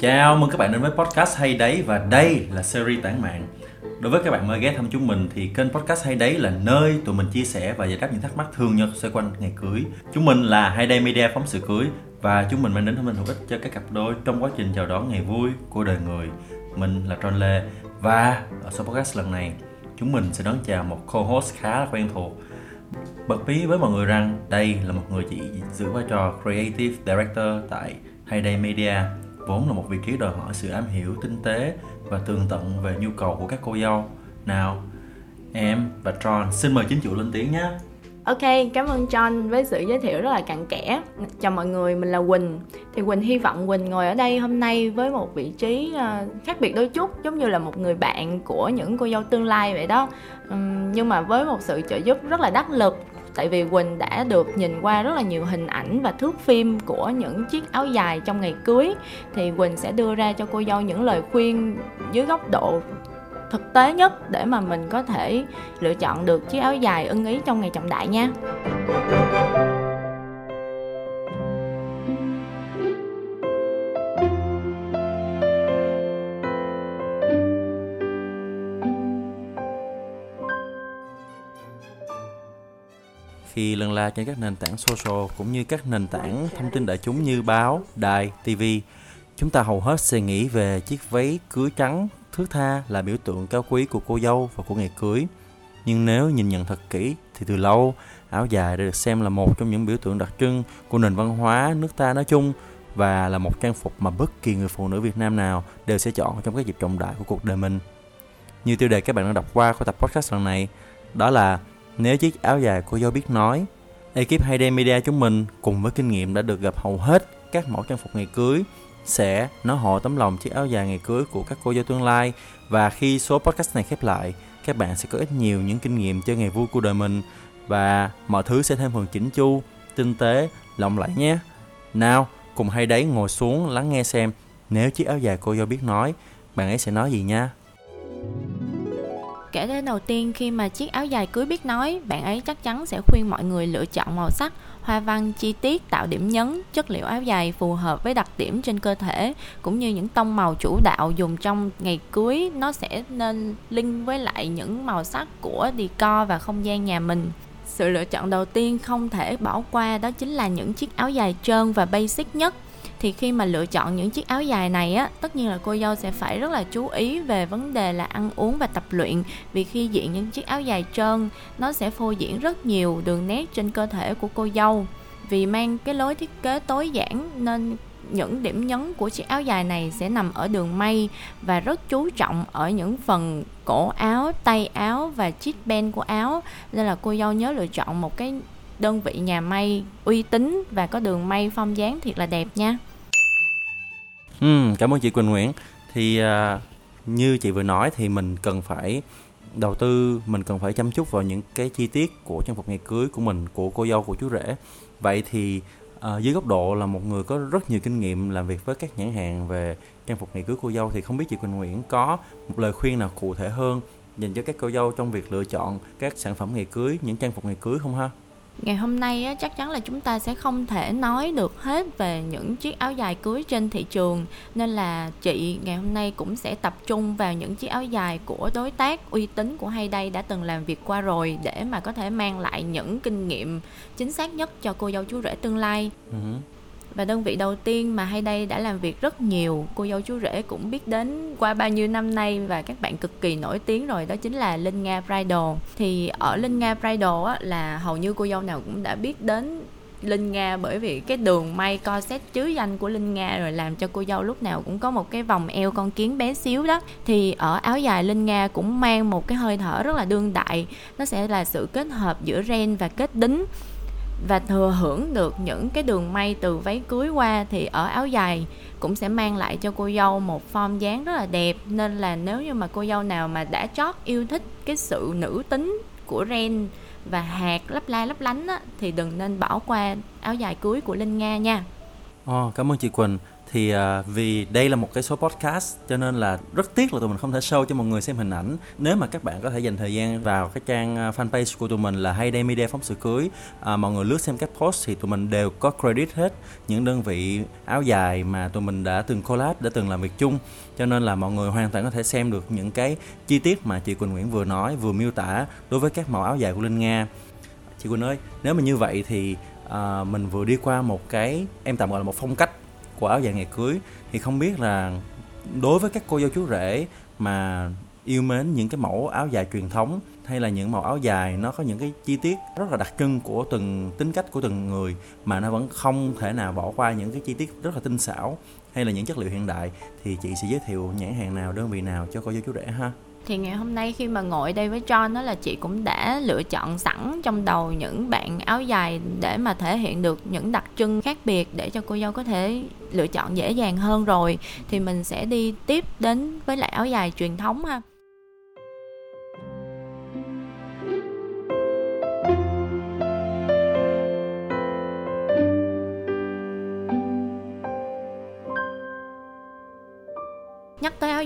Chào mừng các bạn đến với podcast hay đấy và đây là series tản mạng. Đối với các bạn mới ghé thăm chúng mình thì kênh podcast hay đấy là nơi tụi mình chia sẻ và giải đáp những thắc mắc thường nhật xoay quanh ngày cưới. Chúng mình là Hay Đây Media phóng sự cưới và chúng mình mang đến thông tin hữu ích cho các cặp đôi trong quá trình chào đón ngày vui của đời người. Mình là John Lê và ở số podcast lần này chúng mình sẽ đón chào một co-host khá là quen thuộc Bật mí với mọi người rằng đây là một người chị giữ vai trò Creative Director tại Hayday Media, vốn là một vị trí đòi hỏi sự am hiểu tinh tế và tường tận về nhu cầu của các cô dâu. Nào, em và Tron xin mời chính chủ lên tiếng nhé. Ok, cảm ơn John với sự giới thiệu rất là cặn kẽ. Chào mọi người, mình là Quỳnh. Thì Quỳnh hy vọng Quỳnh ngồi ở đây hôm nay với một vị trí ờ, khác biệt đôi chút, giống như là một người bạn của những cô dâu tương lai vậy đó. Nhưng mà với một sự trợ giúp rất là đắc lực tại vì Quỳnh đã được nhìn qua rất là nhiều hình ảnh và thước phim của những chiếc áo dài trong ngày cưới thì Quỳnh sẽ đưa ra cho cô dâu những lời khuyên dưới góc độ thực tế nhất để mà mình có thể lựa chọn được chiếc áo dài ưng ý trong ngày trọng đại nha. Khi lần la trên các nền tảng social cũng như các nền tảng thông tin đại chúng như báo, đài, TV, chúng ta hầu hết sẽ nghĩ về chiếc váy cưới trắng thước tha là biểu tượng cao quý của cô dâu và của ngày cưới. Nhưng nếu nhìn nhận thật kỹ thì từ lâu áo dài đã được xem là một trong những biểu tượng đặc trưng của nền văn hóa nước ta nói chung và là một trang phục mà bất kỳ người phụ nữ Việt Nam nào đều sẽ chọn trong các dịp trọng đại của cuộc đời mình. Như tiêu đề các bạn đã đọc qua của tập podcast lần này, đó là nếu chiếc áo dài cô dâu biết nói. Ekip Hayden Media chúng mình cùng với kinh nghiệm đã được gặp hầu hết các mẫu trang phục ngày cưới sẽ nói hộ tấm lòng chiếc áo dài ngày cưới của các cô dâu tương lai và khi số podcast này khép lại các bạn sẽ có ít nhiều những kinh nghiệm chơi ngày vui của đời mình và mọi thứ sẽ thêm phần chỉnh chu, tinh tế, lộng lẫy nhé. Nào, cùng hay đấy ngồi xuống lắng nghe xem nếu chiếc áo dài cô dâu biết nói, bạn ấy sẽ nói gì nha. Kể đến đầu tiên khi mà chiếc áo dài cưới biết nói, bạn ấy chắc chắn sẽ khuyên mọi người lựa chọn màu sắc hoa văn chi tiết tạo điểm nhấn chất liệu áo dài phù hợp với đặc điểm trên cơ thể cũng như những tông màu chủ đạo dùng trong ngày cưới. Nó sẽ nên link với lại những màu sắc của decor và không gian nhà mình. Sự lựa chọn đầu tiên không thể bỏ qua đó chính là những chiếc áo dài trơn và basic nhất thì khi mà lựa chọn những chiếc áo dài này á tất nhiên là cô dâu sẽ phải rất là chú ý về vấn đề là ăn uống và tập luyện. Vì khi diện những chiếc áo dài trơn nó sẽ phô diễn rất nhiều đường nét trên cơ thể của cô dâu. Vì mang cái lối thiết kế tối giản nên những điểm nhấn của chiếc áo dài này sẽ nằm ở đường may và rất chú trọng ở những phần cổ áo, tay áo và chiếc ben của áo. Nên là cô dâu nhớ lựa chọn một cái đơn vị nhà may uy tín và có đường may phong dáng thiệt là đẹp nha. Ừ, cảm ơn chị Quỳnh Nguyễn. Thì uh, như chị vừa nói thì mình cần phải đầu tư, mình cần phải chăm chút vào những cái chi tiết của trang phục ngày cưới của mình, của cô dâu, của chú rể. Vậy thì à, dưới góc độ là một người có rất nhiều kinh nghiệm làm việc với các nhãn hàng về trang phục ngày cưới cô dâu thì không biết chị Quỳnh Nguyễn có một lời khuyên nào cụ thể hơn dành cho các cô dâu trong việc lựa chọn các sản phẩm ngày cưới, những trang phục ngày cưới không ha? Ngày hôm nay á, chắc chắn là chúng ta sẽ không thể nói được hết về những chiếc áo dài cưới trên thị trường. Nên là chị ngày hôm nay cũng sẽ tập trung vào những chiếc áo dài của đối tác uy tín của hay đây đã từng làm việc qua rồi để mà có thể mang lại những kinh nghiệm chính xác nhất cho cô dâu chú rể tương lai. Uh-huh và đơn vị đầu tiên mà hay đây đã làm việc rất nhiều. Cô dâu chú rể cũng biết đến qua bao nhiêu năm nay và các bạn cực kỳ nổi tiếng rồi đó chính là linh nga bridal. Thì ở linh nga bridal á, là hầu như cô dâu nào cũng đã biết đến Linh Nga bởi vì cái đường may corset chứa danh của Linh Nga rồi làm cho cô dâu lúc nào cũng có một cái vòng eo con kiến bé xíu đó. Thì ở áo dài Linh Nga cũng mang một cái hơi thở rất là đương đại. Nó sẽ là sự kết hợp giữa ren và kết đính và thừa hưởng được những cái đường may từ váy cưới qua thì ở áo dài cũng sẽ mang lại cho cô dâu một form dáng rất là đẹp nên là nếu như mà cô dâu nào mà đã chót yêu thích cái sự nữ tính của ren và hạt lấp la lấp lánh á, thì đừng nên bỏ qua áo dài cưới của Linh Nga nha. Oh, cảm ơn chị Quỳnh thì uh, vì đây là một cái số podcast cho nên là rất tiếc là tụi mình không thể show cho mọi người xem hình ảnh. Nếu mà các bạn có thể dành thời gian vào cái trang à, fanpage của tụi mình là hay day media phóng sự cưới uh, mọi người lướt xem các post thì tụi mình đều có credit hết những đơn vị áo dài mà tụi mình đã từng collab đã từng làm việc chung. Cho nên là mọi người hoàn toàn có thể xem được những cái chi tiết mà chị Quỳnh Nguyễn vừa nói vừa miêu tả đối với các mẫu áo dài của Linh Nga. Chị Quỳnh ơi nếu mà như vậy thì uh, mình vừa đi qua một cái em tạm gọi là một phong cách của áo dài ngày cưới thì không biết là đối với các cô dâu chú rể mà yêu mến những cái mẫu áo dài truyền thống hay là những màu áo dài nó có những cái chi tiết rất là đặc trưng của từng tính cách của từng người mà nó vẫn không thể nào bỏ qua những cái chi tiết rất là tinh xảo hay là những chất liệu hiện đại thì chị sẽ giới thiệu nhãn hàng nào, đơn vị nào cho cô dâu chú rể ha? Thì ngày hôm nay khi mà ngồi đây với John đó là chị cũng đã lựa chọn sẵn trong đầu những bạn áo dài để mà thể hiện được những đặc trưng khác biệt để cho cô dâu có thể lựa chọn dễ dàng hơn rồi. Thì mình sẽ đi tiếp đến với lại áo dài truyền thống ha.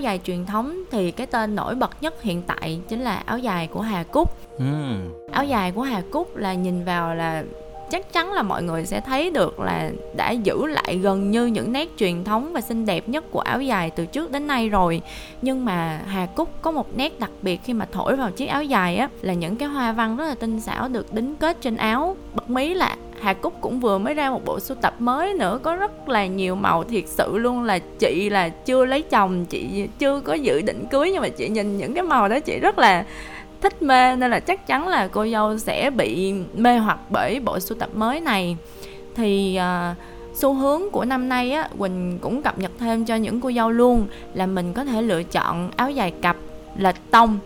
Dài truyền thống thì cái tên nổi bật nhất hiện tại chính là áo dài của Hà Cúc. Mm. Áo dài của Hà Cúc là nhìn vào là chắc chắn là mọi người sẽ thấy được là đã giữ lại gần như những nét truyền thống và xinh đẹp nhất của áo dài từ trước đến nay rồi nhưng mà Hà Cúc có một nét đặc biệt khi mà thổi vào chiếc áo dài á là những cái hoa văn rất là tinh xảo được đính kết trên áo bật mí là Hà Cúc cũng vừa mới ra một bộ sưu tập mới nữa có rất là nhiều màu thiệt sự luôn là chị là chưa lấy chồng chị chưa có dự định cưới nhưng mà chị nhìn những cái màu đó chị rất là thích mê nên là chắc chắn là cô dâu sẽ bị mê hoặc bởi bộ sưu tập mới này. Thì uh, xu hướng của năm nay á quỳnh cũng cập nhật thêm cho những cô dâu luôn là mình có thể lựa chọn áo dài cặp lệch tông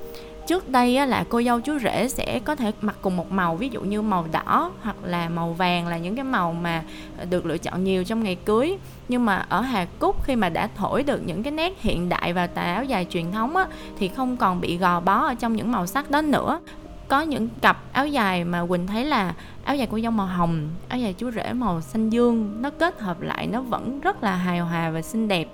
trước đây á, là cô dâu chú rể sẽ có thể mặc cùng một màu ví dụ như màu đỏ hoặc là màu vàng là những cái màu mà được lựa chọn nhiều trong ngày cưới. Nhưng mà ở Hà Cúc khi mà đã thổi được những cái nét hiện đại vào tà áo dài truyền thống á, thì không còn bị gò bó ở trong những màu sắc đó nữa. Có những cặp áo dài mà Quỳnh thấy là áo dài của dâu màu hồng, áo dài chú rể màu xanh dương nó kết hợp lại nó vẫn rất là hài hòa và xinh đẹp.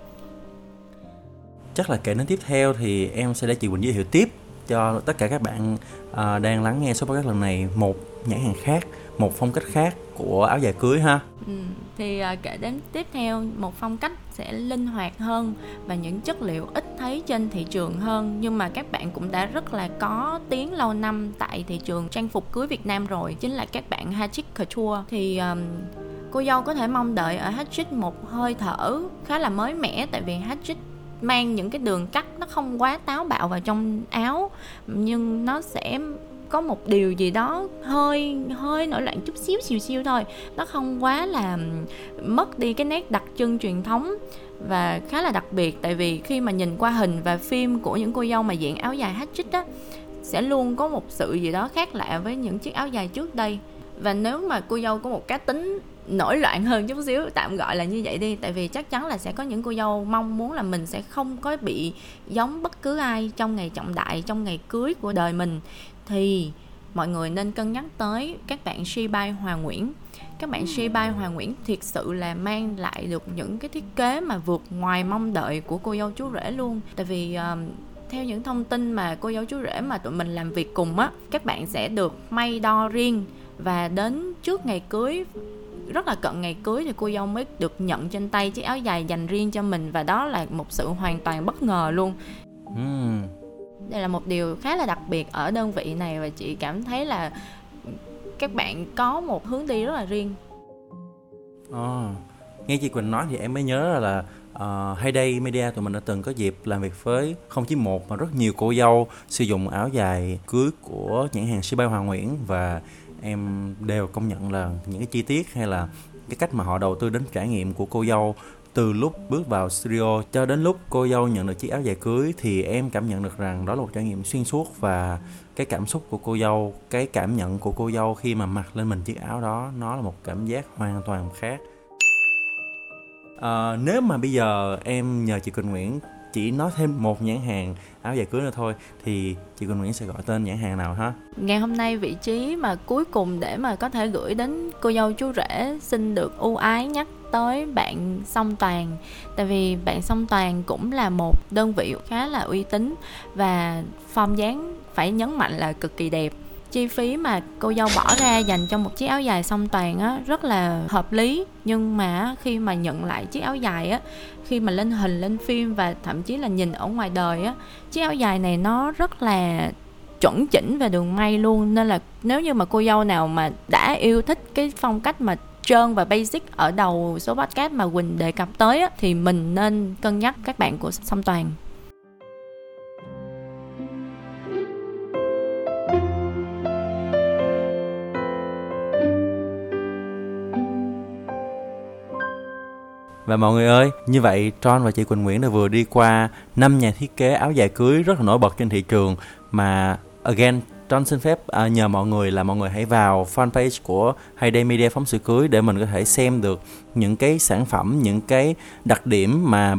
Chắc là kể đến tiếp theo thì em sẽ để chị Quỳnh giới thiệu tiếp cho tất cả các bạn uh, đang lắng nghe số podcast lần này một nhãn hàng khác một phong cách khác của áo dài cưới ha. Ừ, thì uh, kể đến tiếp theo một phong cách sẽ linh hoạt hơn và những chất liệu ít thấy trên thị trường hơn. Nhưng mà các bạn cũng đã rất là có tiếng lâu năm tại thị trường trang phục cưới Việt Nam rồi chính là các bạn Hachik Couture. Thì um, cô dâu có thể mong đợi ở Hachik một hơi thở khá là mới mẻ tại vì Hachik mang những cái đường cắt nó không quá táo bạo vào trong áo, nhưng nó sẽ có một điều gì đó hơi hơi nổi loạn chút xíu, xìu xiu thôi. Nó không quá là mất đi cái nét đặc trưng truyền thống và khá là đặc biệt. Tại vì khi mà nhìn qua hình và phim của những cô dâu mà diện áo dài hát trích á, sẽ luôn có một sự gì đó khác lạ với những chiếc áo dài trước đây. Và nếu mà cô dâu có một cá tính nổi loạn hơn chút xíu. Tạm gọi là như vậy đi tại vì chắc chắn là sẽ có những cô dâu mong muốn là mình sẽ không có bị giống bất cứ ai trong ngày trọng đại trong ngày cưới của đời mình. Thì mọi người nên cân nhắc tới các bạn Shibai Hoàng Nguyễn. Các bạn Shibai Hoàng Nguyễn thiệt sự là mang lại được những cái thiết kế mà vượt ngoài mong đợi của cô dâu chú rể luôn. Tại vì uh, theo những thông tin mà cô dâu chú rể mà tụi mình làm việc cùng á các bạn sẽ được may đo riêng và đến trước ngày cưới rất là cận ngày cưới thì cô dâu mới được nhận trên tay chiếc áo dài dành riêng cho mình và đó là một sự hoàn toàn bất ngờ luôn mm. đây là một điều khá là đặc biệt ở đơn vị này và chị cảm thấy là các bạn có một hướng đi rất là riêng à, nghe chị Quỳnh nói thì em mới nhớ là uh, Hayday Media tụi mình đã từng có dịp làm việc với không chỉ một mà rất nhiều cô dâu sử dụng áo dài cưới của nhãn hàng Shibai Hoàng Nguyễn và em đều công nhận là những cái chi tiết hay là cái cách mà họ đầu tư đến trải nghiệm của cô dâu. Từ lúc bước vào studio cho đến lúc cô dâu nhận được chiếc áo dài cưới thì em cảm nhận được rằng đó là một trải nghiệm xuyên suốt và cái cảm xúc của cô dâu cái cảm nhận của cô dâu khi mà mặc lên mình chiếc áo đó nó là một cảm giác hoàn toàn khác. À, nếu mà bây giờ em nhờ chị Quỳnh Nguyễn chỉ nói thêm một nhãn hàng, áo dài cưới nữa thôi, thì chị Quỳnh Nguyễn sẽ gọi tên nhãn hàng nào ha? Ngày hôm nay vị trí mà cuối cùng để mà có thể gửi đến cô dâu chú rể xin được ưu ái nhắc tới bạn song toàn. Tại vì bạn song toàn cũng là một đơn vị khá là uy tín và form dáng phải nhấn mạnh là cực kỳ đẹp. Chi phí mà cô dâu bỏ ra dành cho một chiếc áo dài song toàn á, rất là hợp lý. Nhưng mà khi mà nhận lại chiếc áo dài á khi mà lên hình lên phim và thậm chí là nhìn ở ngoài đời á chiếc áo dài này nó rất là chuẩn chỉnh về đường may luôn. Nên là nếu như mà cô dâu nào mà đã yêu thích cái phong cách mà trơn và basic ở đầu số podcast mà Quỳnh đề cập tới á, thì mình nên cân nhắc các bạn của song toàn. Và mọi người ơi, như vậy Tron và chị Quỳnh Nguyễn đã vừa đi qua năm nhà thiết kế áo dài cưới rất là nổi bật trên thị trường mà again Tron xin phép uh, nhờ mọi người là mọi người hãy vào fanpage của Hayday Media phóng sự cưới để mình có thể xem được những cái sản phẩm, những cái đặc điểm mà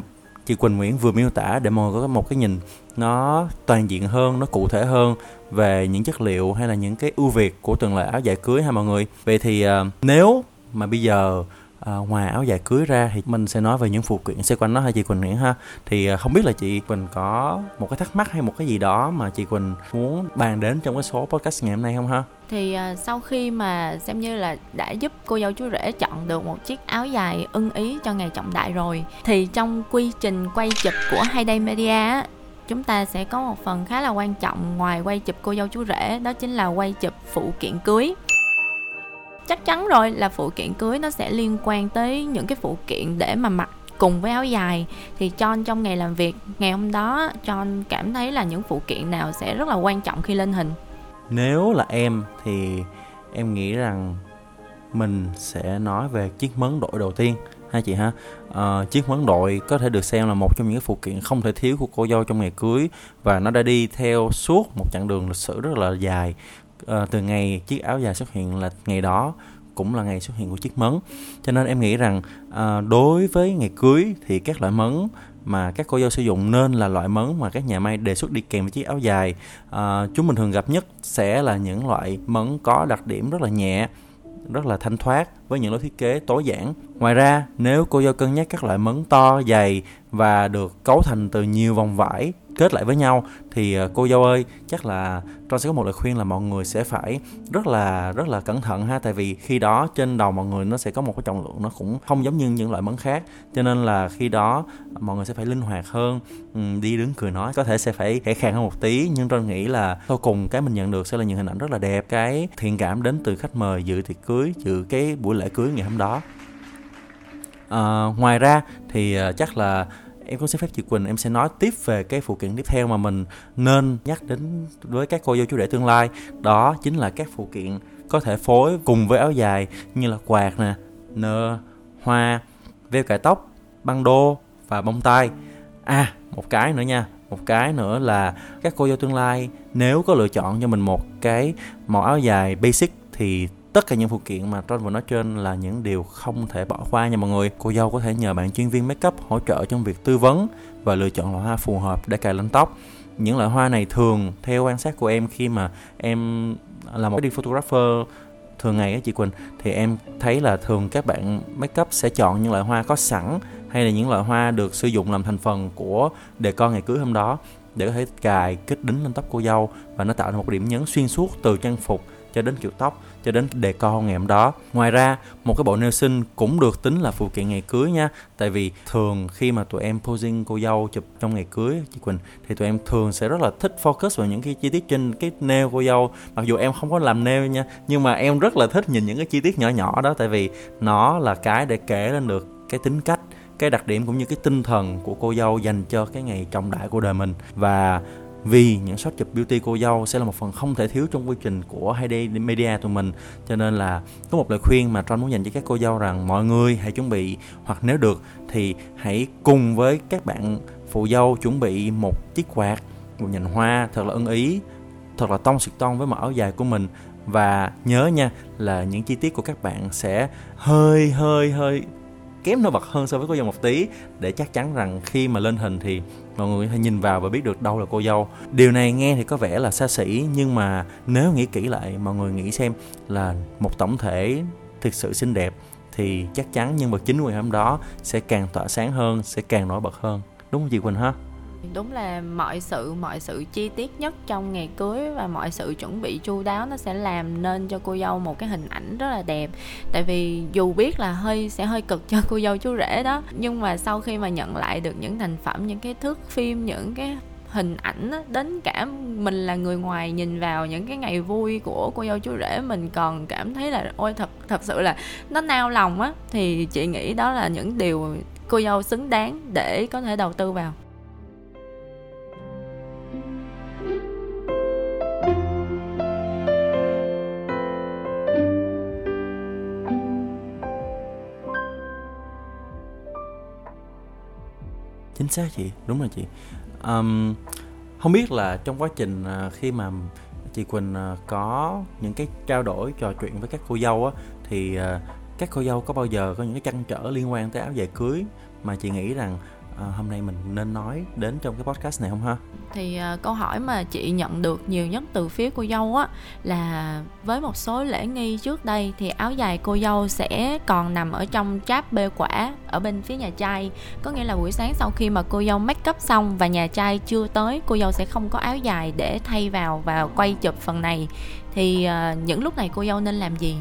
chị Quỳnh Nguyễn vừa miêu tả để mọi người có một cái nhìn nó toàn diện hơn, nó cụ thể hơn về những chất liệu hay là những cái ưu việt của từng loại áo dài cưới ha mọi người. Vậy thì uh, nếu mà bây giờ à, ngoài áo dài cưới ra thì mình sẽ nói về những phụ kiện xoay quanh nó hay chị Quỳnh Nguyễn ha. Thì à, không biết là chị Quỳnh có một cái thắc mắc hay một cái gì đó mà chị Quỳnh muốn bàn đến trong cái số podcast ngày hôm nay không ha? Thì à, sau khi mà xem như là đã giúp cô dâu chú rể chọn được một chiếc áo dài ưng ý cho ngày trọng đại rồi thì trong quy trình quay chụp của Hayday Media chúng ta sẽ có một phần khá là quan trọng ngoài quay chụp cô dâu chú rể đó chính là quay chụp phụ kiện cưới chắc chắn rồi là phụ kiện cưới nó sẽ liên quan tới những cái phụ kiện để mà mặc cùng với áo dài. Thì John trong ngày làm việc ngày hôm đó John cảm thấy là những phụ kiện nào sẽ rất là quan trọng khi lên hình. Nếu là em thì em nghĩ rằng mình sẽ nói về chiếc mấn đội đầu tiên ha chị ha? À, chiếc mấn đội có thể được xem là một trong những phụ kiện không thể thiếu của cô dâu trong ngày cưới và nó đã đi theo suốt một chặng đường lịch sử rất là dài uh, từ ngày chiếc áo dài xuất hiện là ngày đó cũng là ngày xuất hiện của chiếc mấn cho nên em nghĩ rằng à, đối với ngày cưới thì các loại mấn mà các cô dâu sử dụng nên là loại mấn mà các nhà may đề xuất đi kèm với chiếc áo dài à, chúng mình thường gặp nhất sẽ là những loại mấn có đặc điểm rất là nhẹ rất là thanh thoát với những lối thiết kế tối giản. Ngoài ra, nếu cô dâu cân nhắc các loại mấn to, dày và được cấu thành từ nhiều vòng vải kết lại với nhau thì ờ, cô dâu ơi chắc là Tron sẽ có một lời khuyên là mọi người sẽ phải rất là rất là cẩn thận ha. Tại vì khi đó trên đầu mọi người nó sẽ có một cái trọng lượng nó cũng không giống như những loại mấn khác. Cho nên là khi đó mọi người sẽ phải linh hoạt hơn đi đứng cười nói. Có thể sẽ phải khẽ khàng hơn một tí nhưng Tron nghĩ là sau cùng cái mình nhận được sẽ là những hình ảnh rất là đẹp. Cái thiện cảm đến từ khách mời dự tiệc cưới dự cái buổi lễ cưới ngày hôm đó. À, ngoài ra thì ờ, chắc là em có xin phép chị Quỳnh, em sẽ nói tiếp về cái phụ kiện tiếp theo mà mình nên nhắc đến với các cô dâu chú rể tương lai. Đó chính là các phụ kiện có thể phối cùng với áo dài như là quạt nè, nơ, hoa, veo cài tóc, băng đô và bông tai. À một cái nữa nha, một cái nữa là các cô dâu tương lai nếu có lựa chọn cho mình một cái màu áo dài basic thì tất cả những phụ kiện mà Tron vừa nói trên là những điều không thể bỏ qua nha mọi người. Cô dâu có thể nhờ bạn chuyên viên makeup hỗ trợ trong việc tư vấn và lựa chọn loại hoa phù hợp để cài lên tóc. Những loại hoa này thường, theo quan sát của em, khi mà em là một đi photographer thường ngày á chị Quỳnh, thì em thấy là thường các bạn make up sẽ chọn những loại hoa có sẵn hay là những loại hoa được sử dụng làm thành phần của đề con ngày cưới hôm đó để có thể cài kết đính lên tóc cô dâu và nó tạo ra một điểm nhấn xuyên suốt từ trang phục cho đến kiểu tóc cho đến đề con ngày hôm đó. Ngoài ra, một cái bộ nêu sinh cũng được tính là phụ kiện ngày cưới nha. Tại vì thường khi mà tụi em posing cô dâu chụp trong ngày cưới, chị Quỳnh, thì tụi em thường sẽ rất là thích focus vào những cái chi tiết trên cái nail cô dâu. Mặc dù em không có làm nail nha, nhưng mà em rất là thích nhìn những cái chi tiết nhỏ nhỏ đó, tại vì nó là cái để kể lên được cái tính cách, cái đặc điểm cũng như cái tinh thần của cô dâu dành cho cái ngày trọng đại của đời mình. Và vì những shot chụp beauty cô dâu sẽ là một phần không thể thiếu trong quy trình của Hayday Media tụi mình. Cho nên là có một lời khuyên mà Tron muốn dành cho các cô dâu rằng mọi người hãy chuẩn bị, hoặc nếu được thì hãy cùng với các bạn phụ dâu chuẩn bị một chiếc quạt, một nhành hoa thật là ưng ý, thật là tông sực tông với màu áo dài của mình. Và nhớ nha, là những chi tiết của các bạn sẽ hơi hơi hơi kém nổi bật hơn so với cô dâu một tí, để chắc chắn rằng khi mà lên hình thì mọi người hay nhìn vào và biết được đâu là cô dâu. Điều này nghe thì có vẻ là xa xỉ, nhưng mà nếu nghĩ kỹ lại, mọi người nghĩ xem là một tổng thể thực sự xinh đẹp thì chắc chắn nhân vật chính của ngày hôm đó sẽ càng tỏa sáng hơn, sẽ càng nổi bật hơn. Đúng không chị quỳnh ha? Đúng là mọi sự mọi sự chi tiết nhất trong ngày cưới và mọi sự chuẩn bị chu đáo nó sẽ làm nên cho cô dâu một cái hình ảnh rất là đẹp. Tại vì dù biết là hơi sẽ hơi cực cho cô dâu chú rể đó nhưng mà sau khi mà nhận lại được những thành phẩm những cái thước phim những cái hình ảnh đó, đến cả mình là người ngoài nhìn vào những cái ngày vui của cô dâu chú rể mình còn cảm thấy là ôi thật thật sự là nó nao lòng á. Thì chị nghĩ đó là những điều cô dâu xứng đáng để có thể đầu tư vào. Chính xác chị đúng rồi chị. Um, không biết là trong quá trình à, khi mà chị Quỳnh à, có những cái trao đổi trò chuyện với các cô dâu á thì à, các cô dâu có bao giờ có những cái trăn trở liên quan tới áo dài cưới mà chị nghĩ rằng à, hôm nay mình nên nói đến trong cái podcast này không ha? Thì à, câu hỏi mà chị nhận được nhiều nhất từ phía cô dâu á là với một số lễ nghi trước đây thì áo dài cô dâu sẽ còn nằm ở trong cháp bê quả ở bên phía nhà trai. Có nghĩa là buổi sáng sau khi mà cô dâu make up xong và nhà trai chưa tới cô dâu sẽ không có áo dài để thay vào và quay chụp phần này. Thì à, những lúc này cô dâu nên làm gì?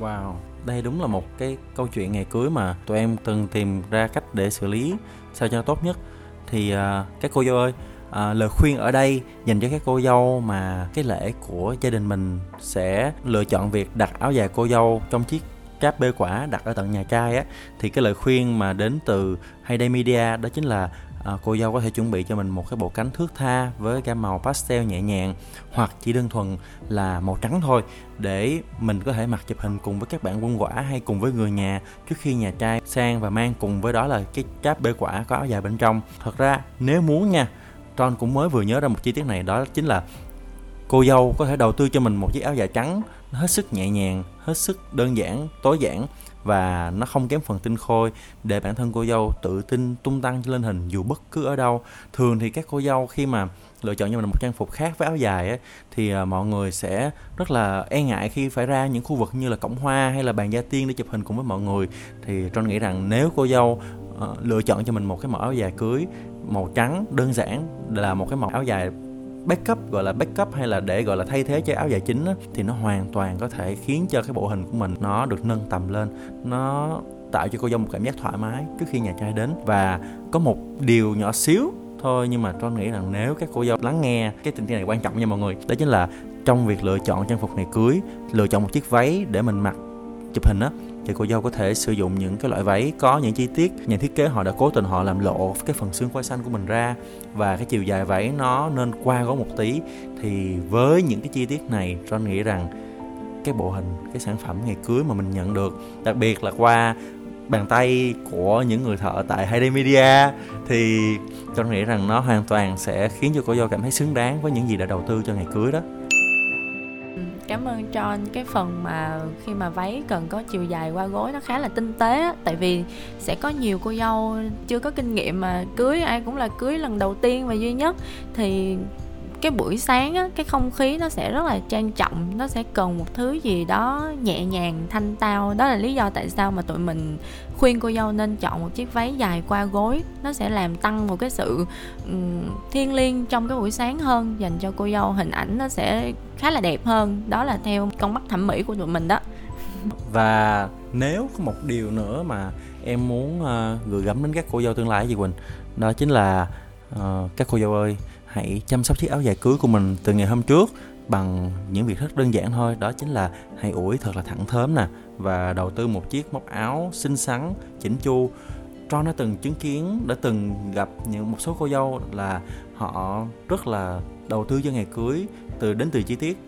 Wow đây đúng là một cái câu chuyện ngày cưới mà tụi em từng tìm ra cách để xử lý sao cho tốt nhất. Thì uh, các cô dâu ơi à, lời khuyên ở đây dành cho các cô dâu mà cái lễ của gia đình mình sẽ lựa chọn việc đặt áo dài cô dâu trong chiếc cáp bê quả đặt ở tận nhà trai á thì cái lời khuyên mà đến từ Hayday Media đó chính là à, cô dâu có thể chuẩn bị cho mình một cái bộ cánh thước tha với gam màu pastel nhẹ nhàng hoặc chỉ đơn thuần là màu trắng thôi để mình có thể mặc chụp hình cùng với các bạn quân quả hay cùng với người nhà trước khi nhà trai sang và mang cùng với đó là cái cháp bê quả có áo dài bên trong. Thật ra nếu muốn nha Tron cũng mới vừa nhớ ra một chi tiết này đó chính là cô dâu có thể đầu tư cho mình một chiếc áo dài trắng hết sức nhẹ nhàng hết sức đơn giản tối giản và nó không kém phần tinh khôi để bản thân cô dâu tự tin tung tăng lên hình dù bất cứ ở đâu. Thường thì các cô dâu khi mà lựa chọn cho mình một trang phục khác với áo dài ấy, thì à, mọi người sẽ rất là e ngại khi phải ra những khu vực như là cổng hoa hay là bàn gia tiên để chụp hình cùng với mọi người. Thì John nghĩ rằng nếu cô dâu uh, lựa chọn cho mình một cái mẫu áo dài cưới màu trắng đơn giản là một cái màu áo dài backup gọi là backup hay là để gọi là thay thế cho áo dài chính á, thì nó hoàn toàn có thể khiến cho cái bộ hình của mình nó được nâng tầm lên. Nó tạo cho cô dâu một cảm giác thoải mái trước khi nhà trai đến. Và có một điều nhỏ xíu thôi nhưng mà tôi nghĩ rằng nếu các cô dâu lắng nghe cái tình tiết này quan trọng nha mọi người đó chính là trong việc lựa chọn trang phục ngày cưới lựa chọn một chiếc váy để mình mặc chụp hình á, thì cô dâu có thể sử dụng những cái loại váy có những chi tiết nhà thiết kế họ đã cố tình họ làm lộ cái phần xương quai xanh của mình ra. Và cái chiều dài váy nó nên qua gối một tí. Thì với những cái chi tiết này John nghĩ rằng cái bộ hình, cái sản phẩm ngày cưới mà mình nhận được, đặc biệt là qua bàn tay của những người thợ tại Hayday Media, thì tôi nghĩ rằng nó hoàn toàn sẽ khiến cho cô dâu cảm thấy xứng đáng với những gì đã đầu tư cho ngày cưới đó cảm ơn John. Cái phần mà khi mà váy cần có chiều dài qua gối nó khá là tinh tế á. Tại vì sẽ có nhiều cô dâu chưa có kinh nghiệm mà cưới, ai cũng là cưới lần đầu tiên và duy nhất. Thì cái buổi sáng á cái không khí nó sẽ rất là trang trọng nó sẽ cần một thứ gì đó nhẹ nhàng thanh tao. Đó là lý do tại sao mà tụi mình khuyên cô dâu nên chọn một chiếc váy dài qua gối. Nó sẽ làm tăng một cái sự um, thiêng liêng trong cái buổi sáng hơn dành cho cô dâu. Hình ảnh nó sẽ khá là đẹp hơn. Đó là theo con mắt thẩm mỹ của tụi mình đó. Và nếu có một điều nữa mà em muốn uh, gửi gắm đến các cô dâu tương lai gì quỳnh đó chính là uh, các cô dâu ơi hãy chăm sóc chiếc áo dài cưới của mình từ ngày hôm trước bằng những việc rất đơn giản thôi. Đó chính là hãy ủi thật là thẳng thớm nè và đầu tư một chiếc móc áo xinh xắn, chỉnh chu. Tron đã từng chứng kiến, đã từng gặp những một số cô dâu là họ rất là đầu tư cho ngày cưới từ đến từ chi tiết.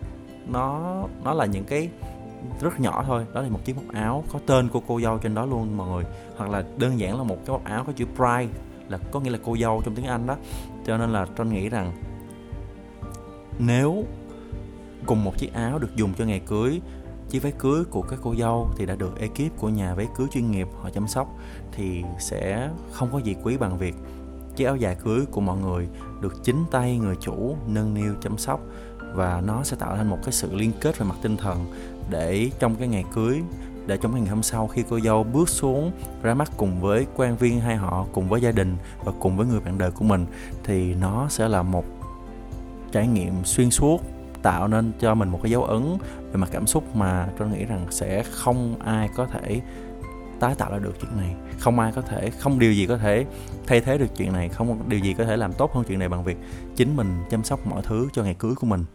Nó nó là những cái rất nhỏ thôi. Đó là một chiếc móc áo có tên của cô dâu trên đó luôn mọi người. Hoặc là đơn giản là một cái móc áo có chữ pride, là có nghĩa là cô dâu trong tiếng anh đó cho nên là Tron nghĩ rằng nếu cùng một chiếc áo được dùng cho ngày cưới, chiếc váy cưới của các cô dâu thì đã được ekip của nhà váy cưới chuyên nghiệp họ chăm sóc thì sẽ không có gì quý bằng việc chiếc áo dài cưới của mọi người được chính tay người chủ nâng niu chăm sóc và nó sẽ tạo thành một cái sự liên kết về mặt tinh thần để trong cái ngày cưới để trong ngày hôm sau khi cô dâu bước xuống ra mắt cùng với quan viên hai họ, cùng với gia đình và cùng với người bạn đời của mình, thì nó sẽ là một trải nghiệm xuyên suốt, tạo nên cho mình một cái dấu ấn về mặt cảm xúc mà tôi nghĩ rằng sẽ không ai có thể tái tạo lại được chuyện này. Không ai có thể, không điều gì có thể thay thế được chuyện này, không điều gì có thể làm tốt hơn chuyện này bằng việc chính mình chăm sóc mọi thứ cho ngày cưới của mình.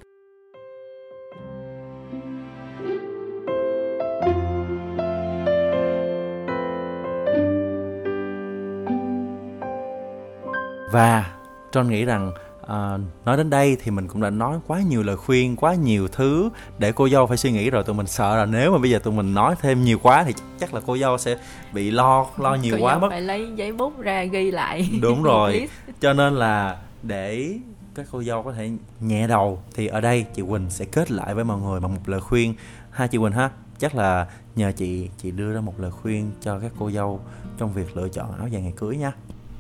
Và John nghĩ rằng à, nói đến đây thì mình cũng đã nói quá nhiều lời khuyên quá nhiều thứ để cô dâu phải suy nghĩ rồi. Tụi mình sợ là nếu mà bây giờ tụi mình nói thêm nhiều quá thì chắc là cô dâu sẽ bị lo lo nhiều cô quá dâu mất. phải lấy giấy bút ra ghi lại. Đúng rồi. Cho nên là để các cô dâu có thể nhẹ đầu thì ở đây chị Quỳnh sẽ kết lại với mọi người bằng một lời khuyên. Ha chị Quỳnh ha chắc là nhờ chị chị đưa ra một lời khuyên cho các cô dâu trong việc lựa chọn áo dài ngày cưới nha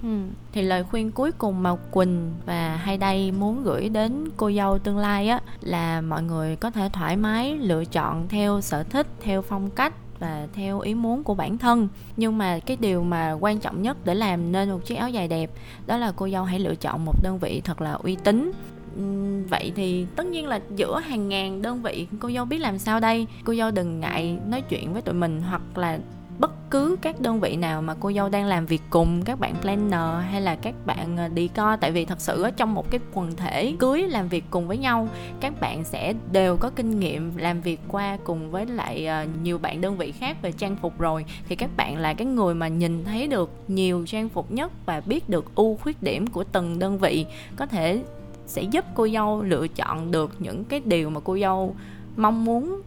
Ừ. Thì lời khuyên cuối cùng mà Quỳnh và Hay đây muốn gửi đến cô dâu tương lai á là mọi người có thể thoải mái lựa chọn theo sở thích, theo phong cách và theo ý muốn của bản thân nhưng mà cái điều mà quan trọng nhất để làm nên một chiếc áo dài đẹp đó là cô dâu hãy lựa chọn một đơn vị thật là uy tín ừ, vậy thì tất nhiên là giữa hàng ngàn đơn vị cô dâu biết làm sao đây cô dâu đừng ngại nói chuyện với tụi mình hoặc là bất cứ các đơn vị nào mà cô dâu đang làm việc cùng, các bạn planner hay là các bạn ờ, đi co, tại vì thật sự ở trong một cái quần thể cưới làm việc cùng với nhau, các bạn sẽ đều có kinh nghiệm làm việc qua cùng với lại ờ, nhiều bạn đơn vị khác về trang phục rồi. Thì các bạn là cái người mà nhìn thấy được nhiều trang phục nhất và biết được ưu khuyết điểm của từng đơn vị, có thể sẽ giúp cô dâu lựa chọn được những cái điều mà cô dâu mong muốn.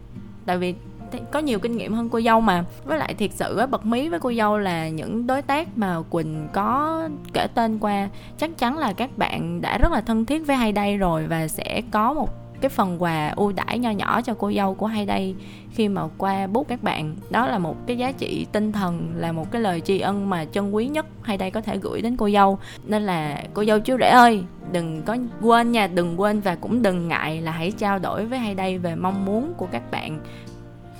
Tại vì có nhiều kinh nghiệm hơn cô dâu mà. Với lại thiệt sự á, bật mí với cô dâu là những đối tác mà quỳnh có kể tên qua. Chắc chắn là các bạn đã rất là thân thiết với hai đây rồi và sẽ có một cái phần quà ưu đãi nho nhỏ cho cô dâu của hai đây khi mà qua bút các bạn. Đó là một cái giá trị tinh thần, là một cái lời tri ân mà chân quý nhất hai đây có thể gửi đến cô dâu. Nên là cô dâu chú rể ơi, đừng có quên nha, đừng quên và cũng đừng ngại là hãy trao đổi với hai đây về mong muốn của các bạn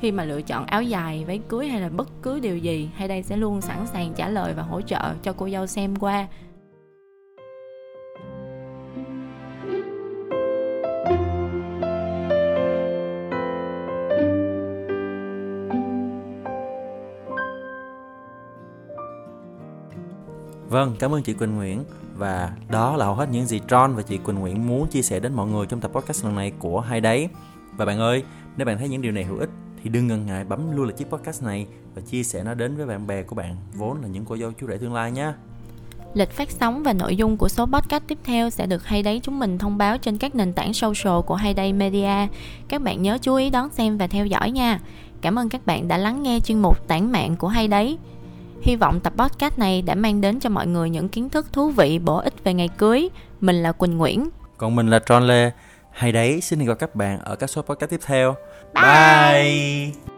khi mà lựa chọn áo dài váy cưới hay là bất cứ điều gì hay đây sẽ luôn sẵn sàng trả lời và hỗ trợ cho cô dâu xem qua Vâng, cảm ơn chị Quỳnh Nguyễn và đó là hầu hết những gì John và chị Quỳnh Nguyễn muốn chia sẻ đến mọi người trong tập podcast lần này của Hai Đấy. Và bạn ơi, nếu bạn thấy những điều này hữu ích thì đừng ngần ngại bấm lưu lại chiếc podcast này và chia sẻ nó đến với bạn bè của bạn vốn là những cô dâu chú rể tương lai nhé. Lịch phát sóng và nội dung của số podcast tiếp theo sẽ được Hay Đấy chúng mình thông báo trên các nền tảng social của Hay Day Media. Các bạn nhớ chú ý đón xem và theo dõi nha. Cảm ơn các bạn đã lắng nghe chuyên mục tản mạng của Hay Đấy. Hy vọng tập podcast này đã mang đến cho mọi người những kiến thức thú vị bổ ích về ngày cưới. Mình là Quỳnh Nguyễn. Còn mình là John Lê. Hay đấy, xin hẹn gặp các bạn ở các số podcast tiếp theo. Bye. Bye.